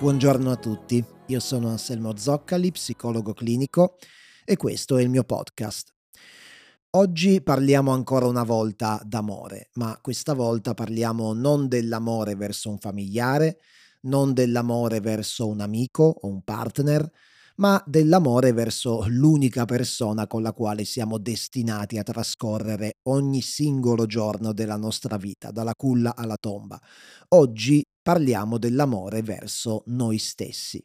Buongiorno a tutti, io sono Anselmo Zoccali, psicologo clinico e questo è il mio podcast. Oggi parliamo ancora una volta d'amore, ma questa volta parliamo non dell'amore verso un familiare, non dell'amore verso un amico o un partner, ma dell'amore verso l'unica persona con la quale siamo destinati a trascorrere ogni singolo giorno della nostra vita, dalla culla alla tomba. Oggi parliamo dell'amore verso noi stessi.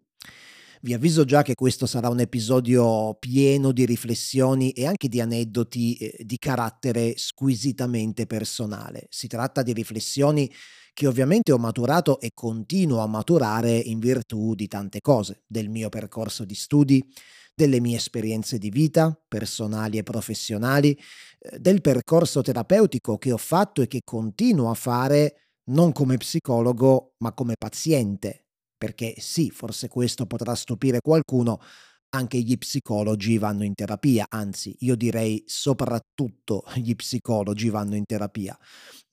Vi avviso già che questo sarà un episodio pieno di riflessioni e anche di aneddoti eh, di carattere squisitamente personale. Si tratta di riflessioni che ovviamente ho maturato e continuo a maturare in virtù di tante cose, del mio percorso di studi, delle mie esperienze di vita, personali e professionali, eh, del percorso terapeutico che ho fatto e che continuo a fare non come psicologo, ma come paziente, perché sì, forse questo potrà stupire qualcuno, anche gli psicologi vanno in terapia, anzi io direi soprattutto gli psicologi vanno in terapia.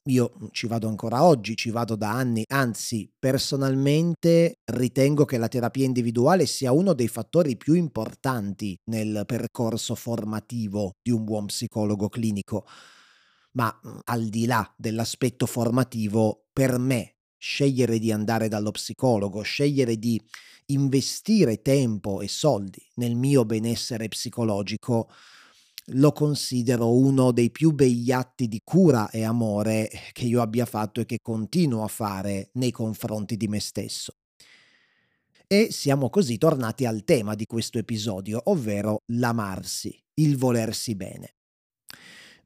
Io ci vado ancora oggi, ci vado da anni, anzi personalmente ritengo che la terapia individuale sia uno dei fattori più importanti nel percorso formativo di un buon psicologo clinico ma mhmm, al di là dell'aspetto formativo, per me scegliere di andare dallo psicologo, scegliere di investire tempo e soldi nel mio benessere psicologico, lo considero uno dei più begli atti di cura e amore che io abbia fatto e che continuo a fare nei confronti di me stesso. E siamo così tornati al tema di questo episodio, ovvero l'amarsi, il volersi bene.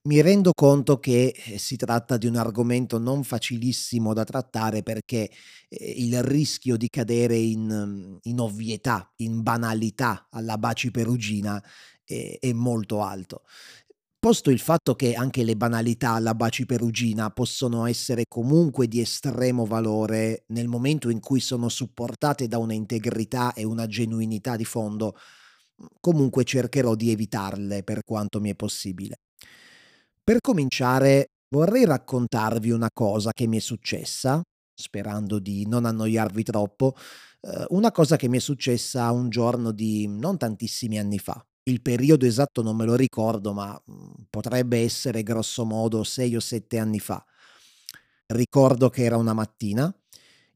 Mi rendo conto che eh, si tratta di un argomento non facilissimo da trattare perché eh, il rischio di cadere in, mm, in ovvietà, in banalità alla baci perugina è, è molto alto. Posto il fatto che anche le banalità alla baci perugina possono essere comunque di estremo valore nel momento in cui sono supportate da una integrità e una genuinità di fondo, comunque cercherò di evitarle per quanto mi è possibile. Per cominciare, vorrei raccontarvi una cosa che mi è successa, sperando di non annoiarvi troppo, eh, una cosa che mi è successa un giorno di non tantissimi anni fa. Il periodo esatto non me lo ricordo, ma mm, potrebbe essere grosso modo sei o sette anni fa. Ricordo che era una mattina,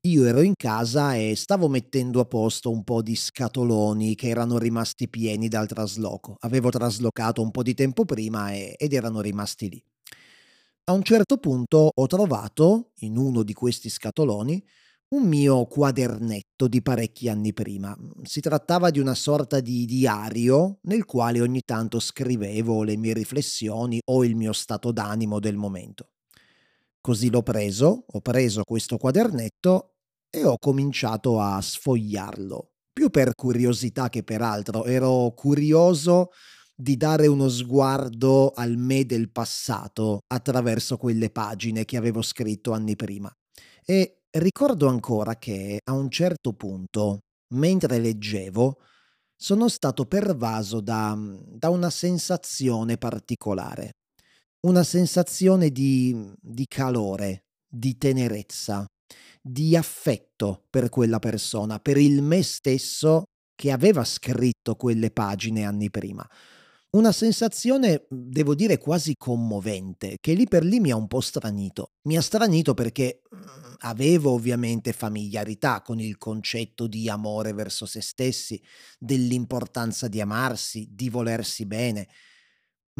io ero in casa e stavo mettendo a posto un po' di scatoloni che erano rimasti pieni dal trasloco. Avevo traslocato un po' di tempo prima e, ed erano rimasti lì. A un certo punto ho trovato, in uno di questi scatoloni, un mio quadernetto di parecchi anni prima. Si trattava di una sorta di diario nel quale ogni tanto scrivevo le mie riflessioni o il mio stato d'animo del momento. Così l'ho preso, ho preso questo quadernetto e ho cominciato a sfogliarlo, più per curiosità che per altro. Ero curioso di dare uno sguardo al me del passato attraverso quelle pagine che avevo scritto anni prima. E ricordo ancora che a un certo punto, mentre leggevo, sono stato pervaso da, da una sensazione particolare una sensazione di, di calore, di tenerezza, di affetto per quella persona, per il me stesso che aveva scritto quelle pagine anni prima. Una sensazione, devo dire, quasi commovente, che lì per lì mi ha un po' stranito. Mi ha stranito perché mm, avevo ovviamente familiarità con il concetto di amore verso se stessi, dell'importanza di amarsi, di volersi bene,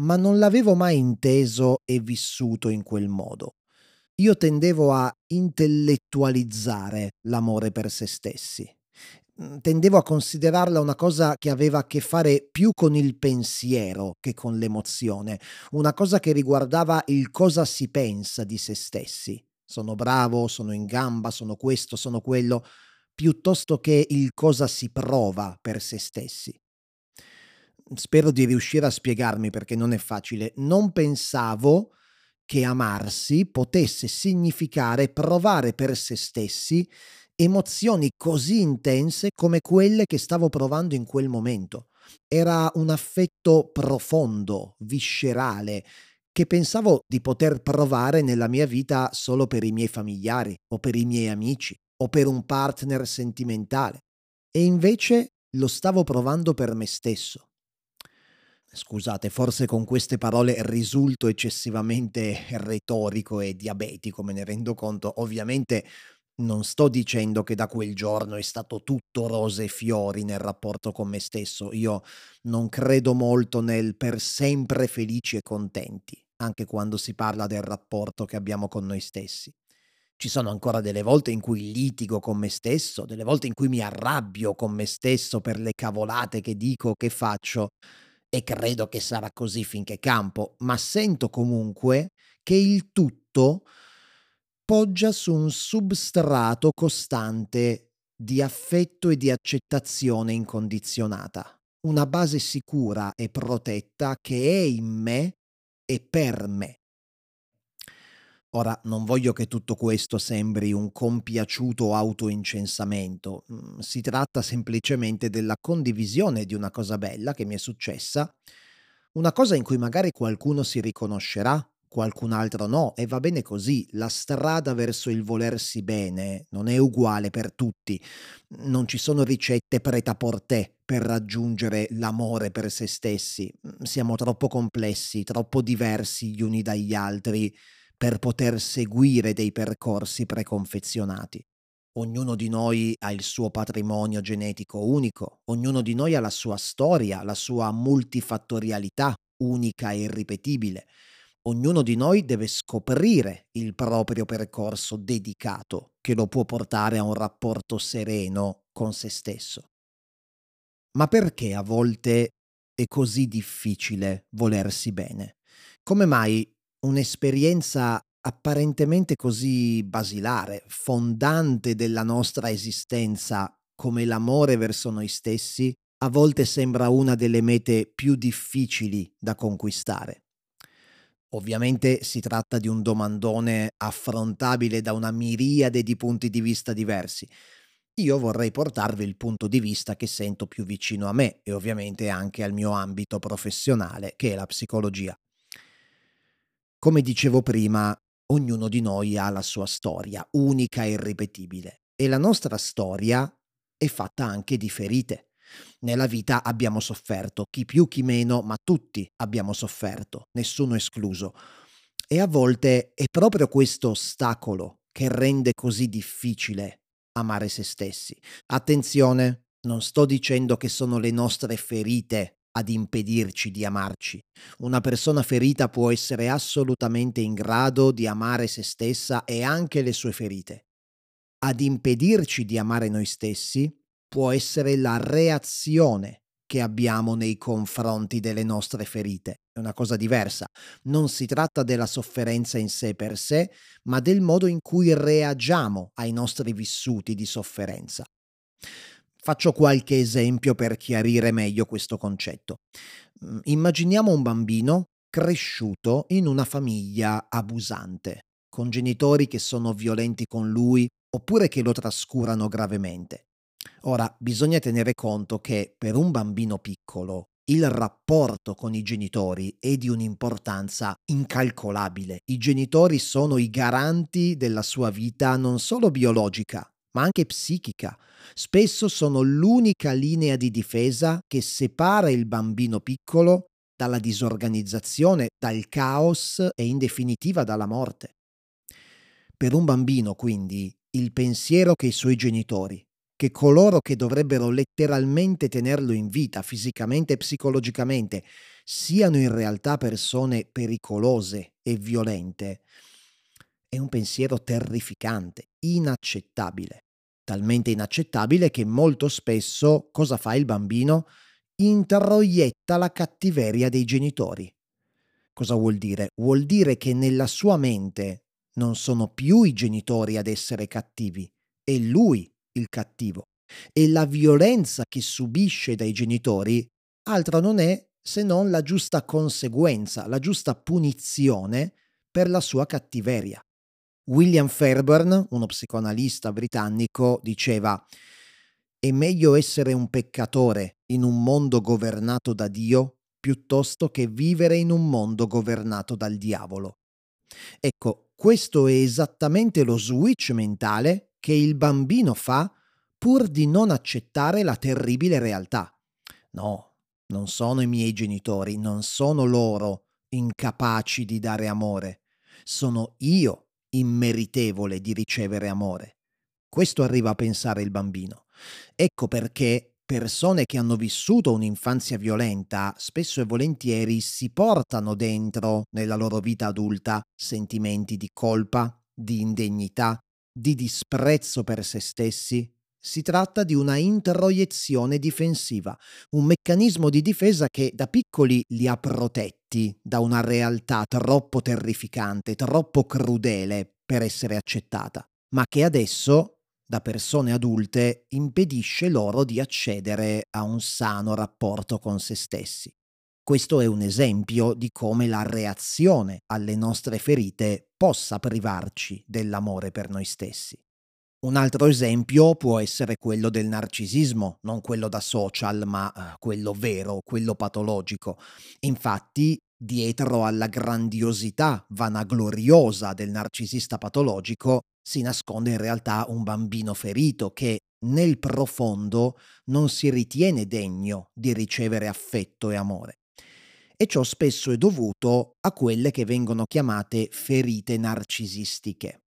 ma non l'avevo mai inteso e vissuto in quel modo. Io tendevo a intellettualizzare l'amore per se stessi. Mm, tendevo a considerarla una cosa che aveva a che fare più con il pensiero che con l'emozione, una cosa che riguardava il cosa si pensa di se stessi. Sono bravo, sono in gamba, sono questo, sono quello, piuttosto che il cosa si prova per se stessi spero di riuscire a spiegarmi perché non è facile, non pensavo che amarsi potesse significare provare per se stessi emozioni così intense come quelle che stavo provando in quel momento. Era un affetto profondo, viscerale, che pensavo di poter provare nella mia vita solo per i miei familiari o per i miei amici o per un partner sentimentale. E invece lo stavo provando per me stesso. Scusate, forse con queste parole risulto eccessivamente retorico e diabetico, me ne rendo conto. Ovviamente non sto dicendo che da quel giorno è stato tutto rose e fiori nel rapporto con me stesso. Io non credo molto nel per sempre felici e contenti, anche quando si parla del rapporto che abbiamo con noi stessi. Ci sono ancora delle volte in cui litigo con me stesso, delle volte in cui mi arrabbio con me stesso per le cavolate che dico o che faccio e credo che sarà così finché campo, ma sento comunque che il tutto poggia su un substrato costante di affetto e di accettazione incondizionata, una base sicura e protetta che è in me e per me. Ora, non voglio che tutto questo sembri un compiaciuto autoincensamento, mm, si tratta semplicemente della condivisione di una cosa bella che mi è successa, una cosa in cui magari qualcuno si riconoscerà, qualcun altro no, e va bene così, la strada verso il volersi bene non è uguale per tutti, non ci sono ricette prêt-à-porter per raggiungere l'amore per se stessi, siamo troppo complessi, troppo diversi gli uni dagli altri per poter seguire dei percorsi preconfezionati. Ognuno di noi ha il suo patrimonio genetico unico, ognuno di noi ha la sua storia, la sua multifattorialità unica e irripetibile. Ognuno di noi deve scoprire il proprio percorso dedicato che lo può portare a un rapporto sereno con se stesso. Ma perché a volte è così difficile volersi bene? Come mai un'esperienza apparentemente così basilare, fondante della nostra esistenza, come l'amore verso noi stessi, a volte sembra una delle mete più difficili da conquistare. Ovviamente si tratta di un domandone affrontabile da una miriade di punti di vista diversi. Io vorrei portarvi il punto di vista che sento più vicino a me e ovviamente anche al mio ambito professionale, che è la psicologia. Come dicevo prima, ognuno di noi ha la sua storia, unica e irripetibile, e la nostra storia è fatta anche di ferite. Nella vita abbiamo sofferto, chi più chi meno, ma tutti abbiamo sofferto, nessuno escluso. E a volte è proprio questo ostacolo che rende così difficile amare se stessi. Attenzione, non sto dicendo che sono le nostre ferite ad impedirci di amarci. Una persona ferita può essere assolutamente in grado di amare se stessa e anche le sue ferite. Ad impedirci di amare noi stessi può essere la reazione che abbiamo nei confronti delle nostre ferite. È una cosa diversa. Non si tratta della sofferenza in sé per sé, ma del modo in cui reagiamo ai nostri vissuti di sofferenza. Faccio qualche esempio per chiarire meglio questo concetto. Mm, immaginiamo un bambino cresciuto in una famiglia abusante, con genitori che sono violenti con lui oppure che lo trascurano gravemente. Ora, bisogna tenere conto che per un bambino piccolo il rapporto con i genitori è di un'importanza incalcolabile. I genitori sono i garanti della sua vita non solo biologica, ma anche psichica. Spesso sono l'unica linea di difesa che separa il bambino piccolo dalla disorganizzazione, dal caos e in definitiva dalla morte. Per un bambino, quindi, il pensiero che i suoi genitori, che coloro che dovrebbero letteralmente tenerlo in vita fisicamente e psicologicamente, siano in realtà persone pericolose e violente, è un pensiero terrificante, inaccettabile. Talmente inaccettabile che molto spesso cosa fa il bambino? Introietta la cattiveria dei genitori. Cosa vuol dire? Vuol dire che nella sua mente non sono più i genitori ad essere cattivi, è lui il cattivo. E la violenza che subisce dai genitori altro non è se non la giusta conseguenza, la giusta punizione per la sua cattiveria. William Fairburn, uno psicoanalista britannico, diceva è meglio essere un peccatore in un mondo governato da Dio piuttosto che vivere in un mondo governato dal diavolo. Ecco, questo è esattamente lo switch mentale che il bambino fa pur di non accettare la terribile realtà. No, non sono i miei genitori, non sono loro incapaci di dare amore, sono io immeritevole di ricevere amore. Questo arriva a pensare il bambino. Ecco perché persone che hanno vissuto un'infanzia violenta spesso e volentieri si portano dentro, nella loro vita adulta, sentimenti di colpa, di indegnità, di disprezzo per se stessi. Si tratta di una introiezione difensiva, un meccanismo di difesa che da piccoli li ha protetti da una realtà troppo terrificante, troppo crudele per essere accettata, ma che adesso da persone adulte impedisce loro di accedere a un sano rapporto con se stessi. Questo è un esempio di come la reazione alle nostre ferite possa privarci dell'amore per noi stessi. Un altro esempio può essere quello del narcisismo, non quello da social, ma eh, quello vero, quello patologico. Infatti, dietro alla grandiosità vanagloriosa del narcisista patologico si nasconde in realtà un bambino ferito che nel profondo non si ritiene degno di ricevere affetto e amore. E ciò spesso è dovuto a quelle che vengono chiamate ferite narcisistiche.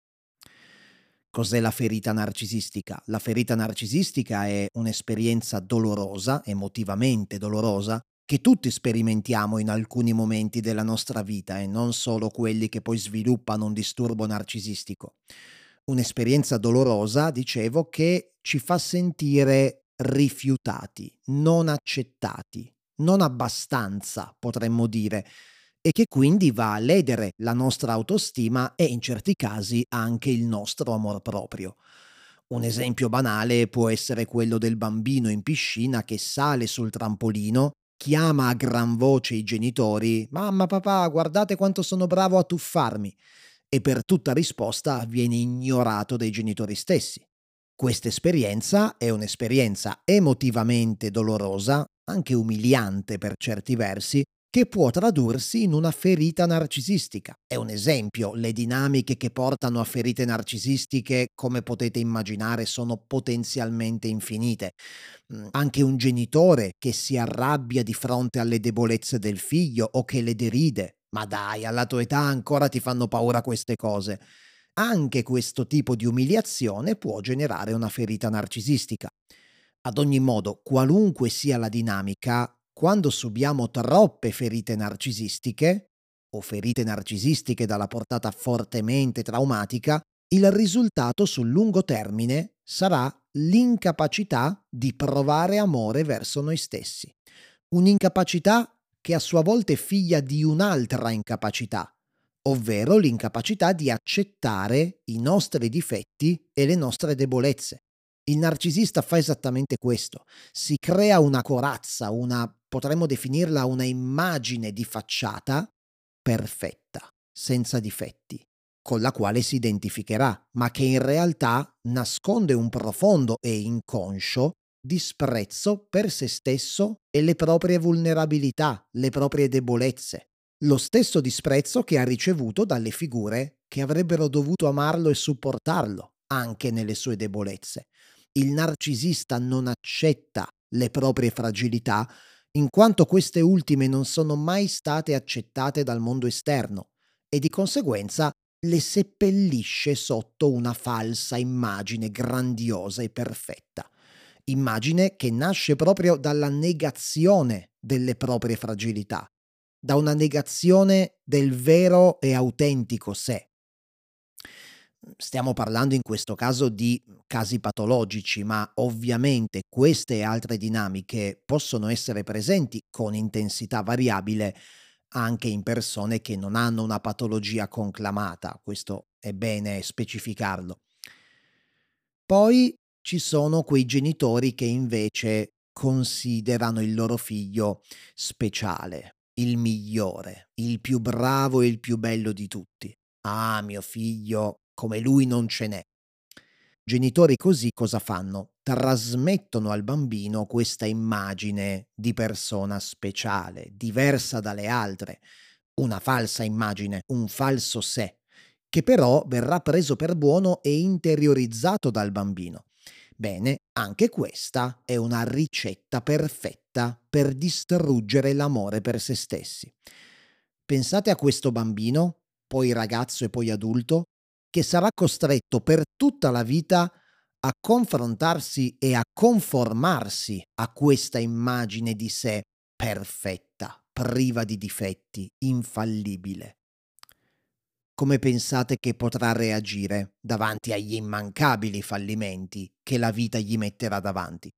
Cos'è la ferita narcisistica? La ferita narcisistica è un'esperienza dolorosa, emotivamente dolorosa, che tutti sperimentiamo in alcuni momenti della nostra vita e non solo quelli che poi sviluppano un disturbo narcisistico un'esperienza dolorosa, dicevo, che ci fa sentire rifiutati, non accettati, non abbastanza, potremmo dire, e che quindi va a ledere la nostra autostima e in certi casi anche il nostro amor proprio. Un esempio banale può essere quello del bambino in piscina che sale sul trampolino, chiama a gran voce i genitori Mamma, papà, guardate quanto sono bravo a tuffarmi e per tutta risposta viene ignorato dai genitori stessi. Questa esperienza è un'esperienza emotivamente dolorosa, anche umiliante per certi versi, che può tradursi in una ferita narcisistica. È un esempio, le dinamiche che portano a ferite narcisistiche, come potete immaginare, sono potenzialmente infinite. Mm, anche un genitore che si arrabbia di fronte alle debolezze del figlio o che le deride, ma dai, alla tua età ancora ti fanno paura queste cose. Anche questo tipo di umiliazione può generare una ferita narcisistica. Ad ogni modo, qualunque sia la dinamica, quando subiamo troppe ferite narcisistiche, o ferite narcisistiche dalla portata fortemente traumatica, il risultato sul lungo termine sarà l'incapacità di provare amore verso noi stessi. Un'incapacità che a sua volta è figlia di un'altra incapacità, ovvero l'incapacità di accettare i nostri difetti e le nostre debolezze. Il narcisista fa esattamente questo, si crea una corazza, una potremmo definirla una immagine di facciata perfetta, senza difetti, con la quale si identificherà, ma che in realtà nasconde un profondo e inconscio disprezzo per se stesso e le proprie vulnerabilità, le proprie debolezze. Lo stesso disprezzo che ha ricevuto dalle figure che avrebbero dovuto amarlo e supportarlo, anche nelle sue debolezze. Il narcisista non accetta le proprie fragilità in quanto queste ultime non sono mai state accettate dal mondo esterno e di conseguenza le seppellisce sotto una falsa immagine grandiosa e perfetta immagine che nasce proprio dalla negazione delle proprie fragilità, da una negazione del vero e autentico sé. Stiamo parlando in questo caso di casi patologici, ma ovviamente queste e altre dinamiche possono essere presenti con intensità variabile anche in persone che non hanno una patologia conclamata, questo è bene specificarlo. Poi ci sono quei genitori che invece considerano il loro figlio speciale, il migliore, il più bravo e il più bello di tutti. Ah, mio figlio, come lui non ce n'è. Genitori così cosa fanno? Trasmettono al bambino questa immagine di persona speciale, diversa dalle altre, una falsa immagine, un falso sé, che però verrà preso per buono e interiorizzato dal bambino. Bene, anche questa è una ricetta perfetta per distruggere l'amore per se stessi. Pensate a questo bambino, poi ragazzo e poi adulto, che sarà costretto per tutta la vita a confrontarsi e a conformarsi a questa immagine di sé perfetta, priva di difetti, infallibile. Come pensate che potrà reagire davanti agli immancabili fallimenti che la vita gli metterà davanti?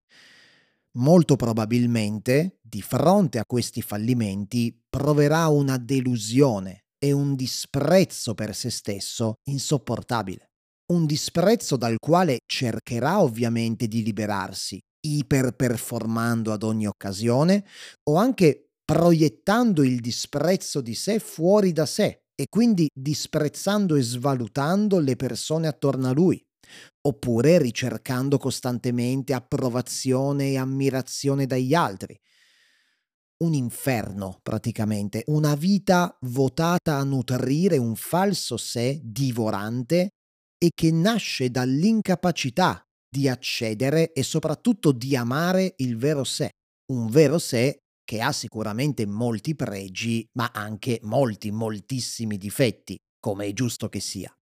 Molto probabilmente, di fronte a questi fallimenti, proverà una delusione e un disprezzo per se stesso insopportabile un disprezzo dal quale cercherà ovviamente di liberarsi, iperperformando ad ogni occasione o anche proiettando il disprezzo di sé fuori da sé e quindi disprezzando e svalutando le persone attorno a lui, oppure ricercando costantemente approvazione e ammirazione dagli altri. Un inferno praticamente, una vita votata a nutrire un falso sé divorante e che nasce dall'incapacità di accedere e soprattutto di amare il vero sé. Un vero sé che ha sicuramente molti pregi, ma anche molti, moltissimi difetti, come è giusto che sia.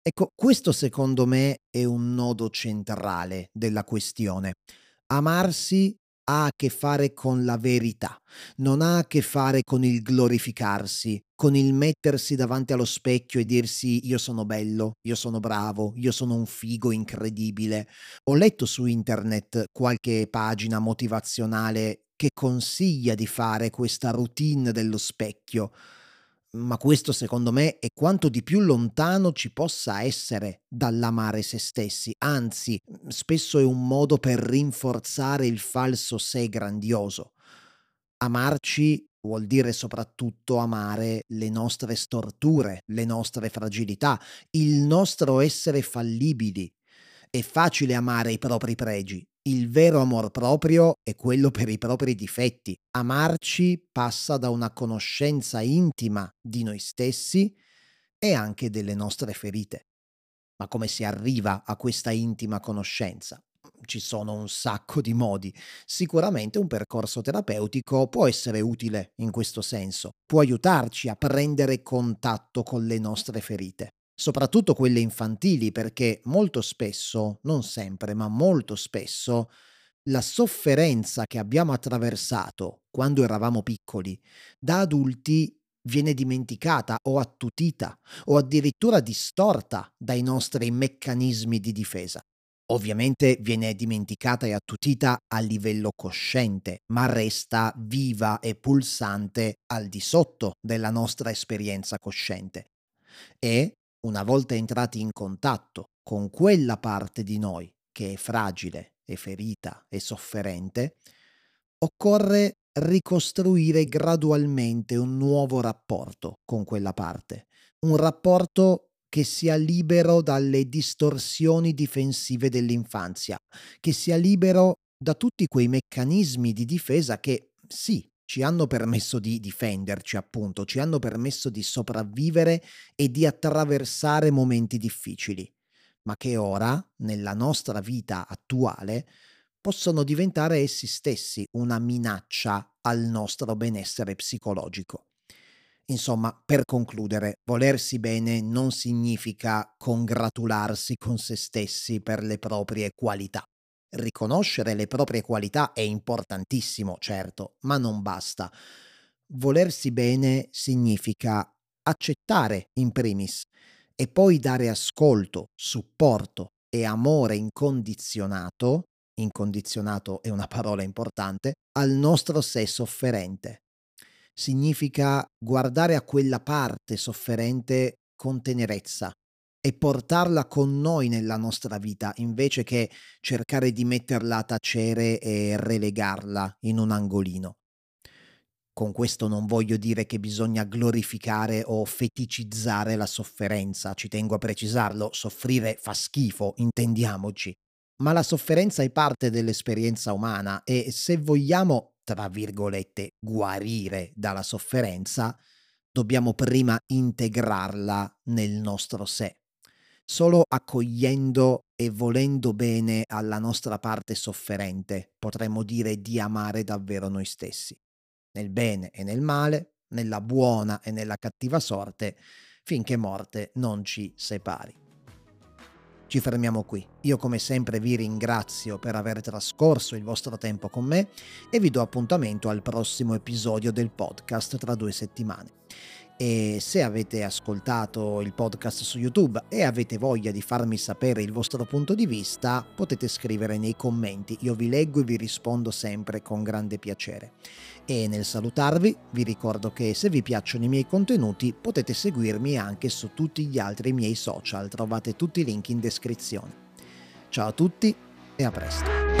Ecco, questo secondo me è un nodo centrale della questione. Amarsi ha a che fare con la verità, non ha a che fare con il glorificarsi, con il mettersi davanti allo specchio e dirsi io sono bello, io sono bravo, io sono un figo incredibile. Ho letto su internet qualche pagina motivazionale che consiglia di fare questa routine dello specchio ma questo secondo me è quanto di più lontano ci possa essere dall'amare se stessi, anzi spesso è un modo per rinforzare il falso sé grandioso. Amarci vuol dire soprattutto amare le nostre storture, le nostre fragilità, il nostro essere fallibili. È facile amare i propri pregi, il vero amor proprio è quello per i propri difetti. Amarci passa da una conoscenza intima di noi stessi e anche delle nostre ferite. Ma come si arriva a questa intima conoscenza? Ci sono un sacco di modi. Sicuramente un percorso terapeutico può essere utile in questo senso, può aiutarci a prendere contatto con le nostre ferite soprattutto quelle infantili, perché molto spesso, non sempre, ma molto spesso, la sofferenza che abbiamo attraversato quando eravamo piccoli, da adulti viene dimenticata o attutita o addirittura distorta dai nostri meccanismi di difesa. Ovviamente viene dimenticata e attutita a livello cosciente, ma resta viva e pulsante al di sotto della nostra esperienza cosciente. E una volta entrati in contatto con quella parte di noi che è fragile, è ferita, è sofferente, occorre ricostruire gradualmente un nuovo rapporto con quella parte, un rapporto che sia libero dalle distorsioni difensive dell'infanzia, che sia libero da tutti quei meccanismi di difesa che sì, ci hanno permesso di difenderci, appunto, ci hanno permesso di sopravvivere e di attraversare momenti difficili, ma che ora, nella nostra vita attuale, possono diventare essi stessi una minaccia al nostro benessere psicologico. Insomma, per concludere, volersi bene non significa congratularsi con se stessi per le proprie qualità. Riconoscere le proprie qualità è importantissimo, certo, ma non basta. Volersi bene significa accettare in primis e poi dare ascolto, supporto e amore incondizionato, incondizionato è una parola importante, al nostro sé sofferente. Significa guardare a quella parte sofferente con tenerezza, e portarla con noi nella nostra vita, invece che cercare di metterla a tacere e relegarla in un angolino. Con questo non voglio dire che bisogna glorificare o feticizzare la sofferenza, ci tengo a precisarlo, soffrire fa schifo, intendiamoci. Ma la sofferenza è parte dell'esperienza umana e se vogliamo, tra virgolette, guarire dalla sofferenza, dobbiamo prima integrarla nel nostro sé. Solo accogliendo e volendo bene alla nostra parte sofferente potremmo dire di amare davvero noi stessi, nel bene e nel male, nella buona e nella cattiva sorte, finché morte non ci separi. Ci fermiamo qui. Io come sempre vi ringrazio per aver trascorso il vostro tempo con me e vi do appuntamento al prossimo episodio del podcast tra due settimane e se avete ascoltato il podcast su YouTube e avete voglia di farmi sapere il vostro punto di vista, potete scrivere nei commenti, io vi leggo e vi rispondo sempre con grande piacere. E nel salutarvi vi ricordo che se vi piacciono i miei contenuti potete seguirmi anche su tutti gli altri miei social, trovate tutti i link in descrizione. Ciao a tutti e a presto.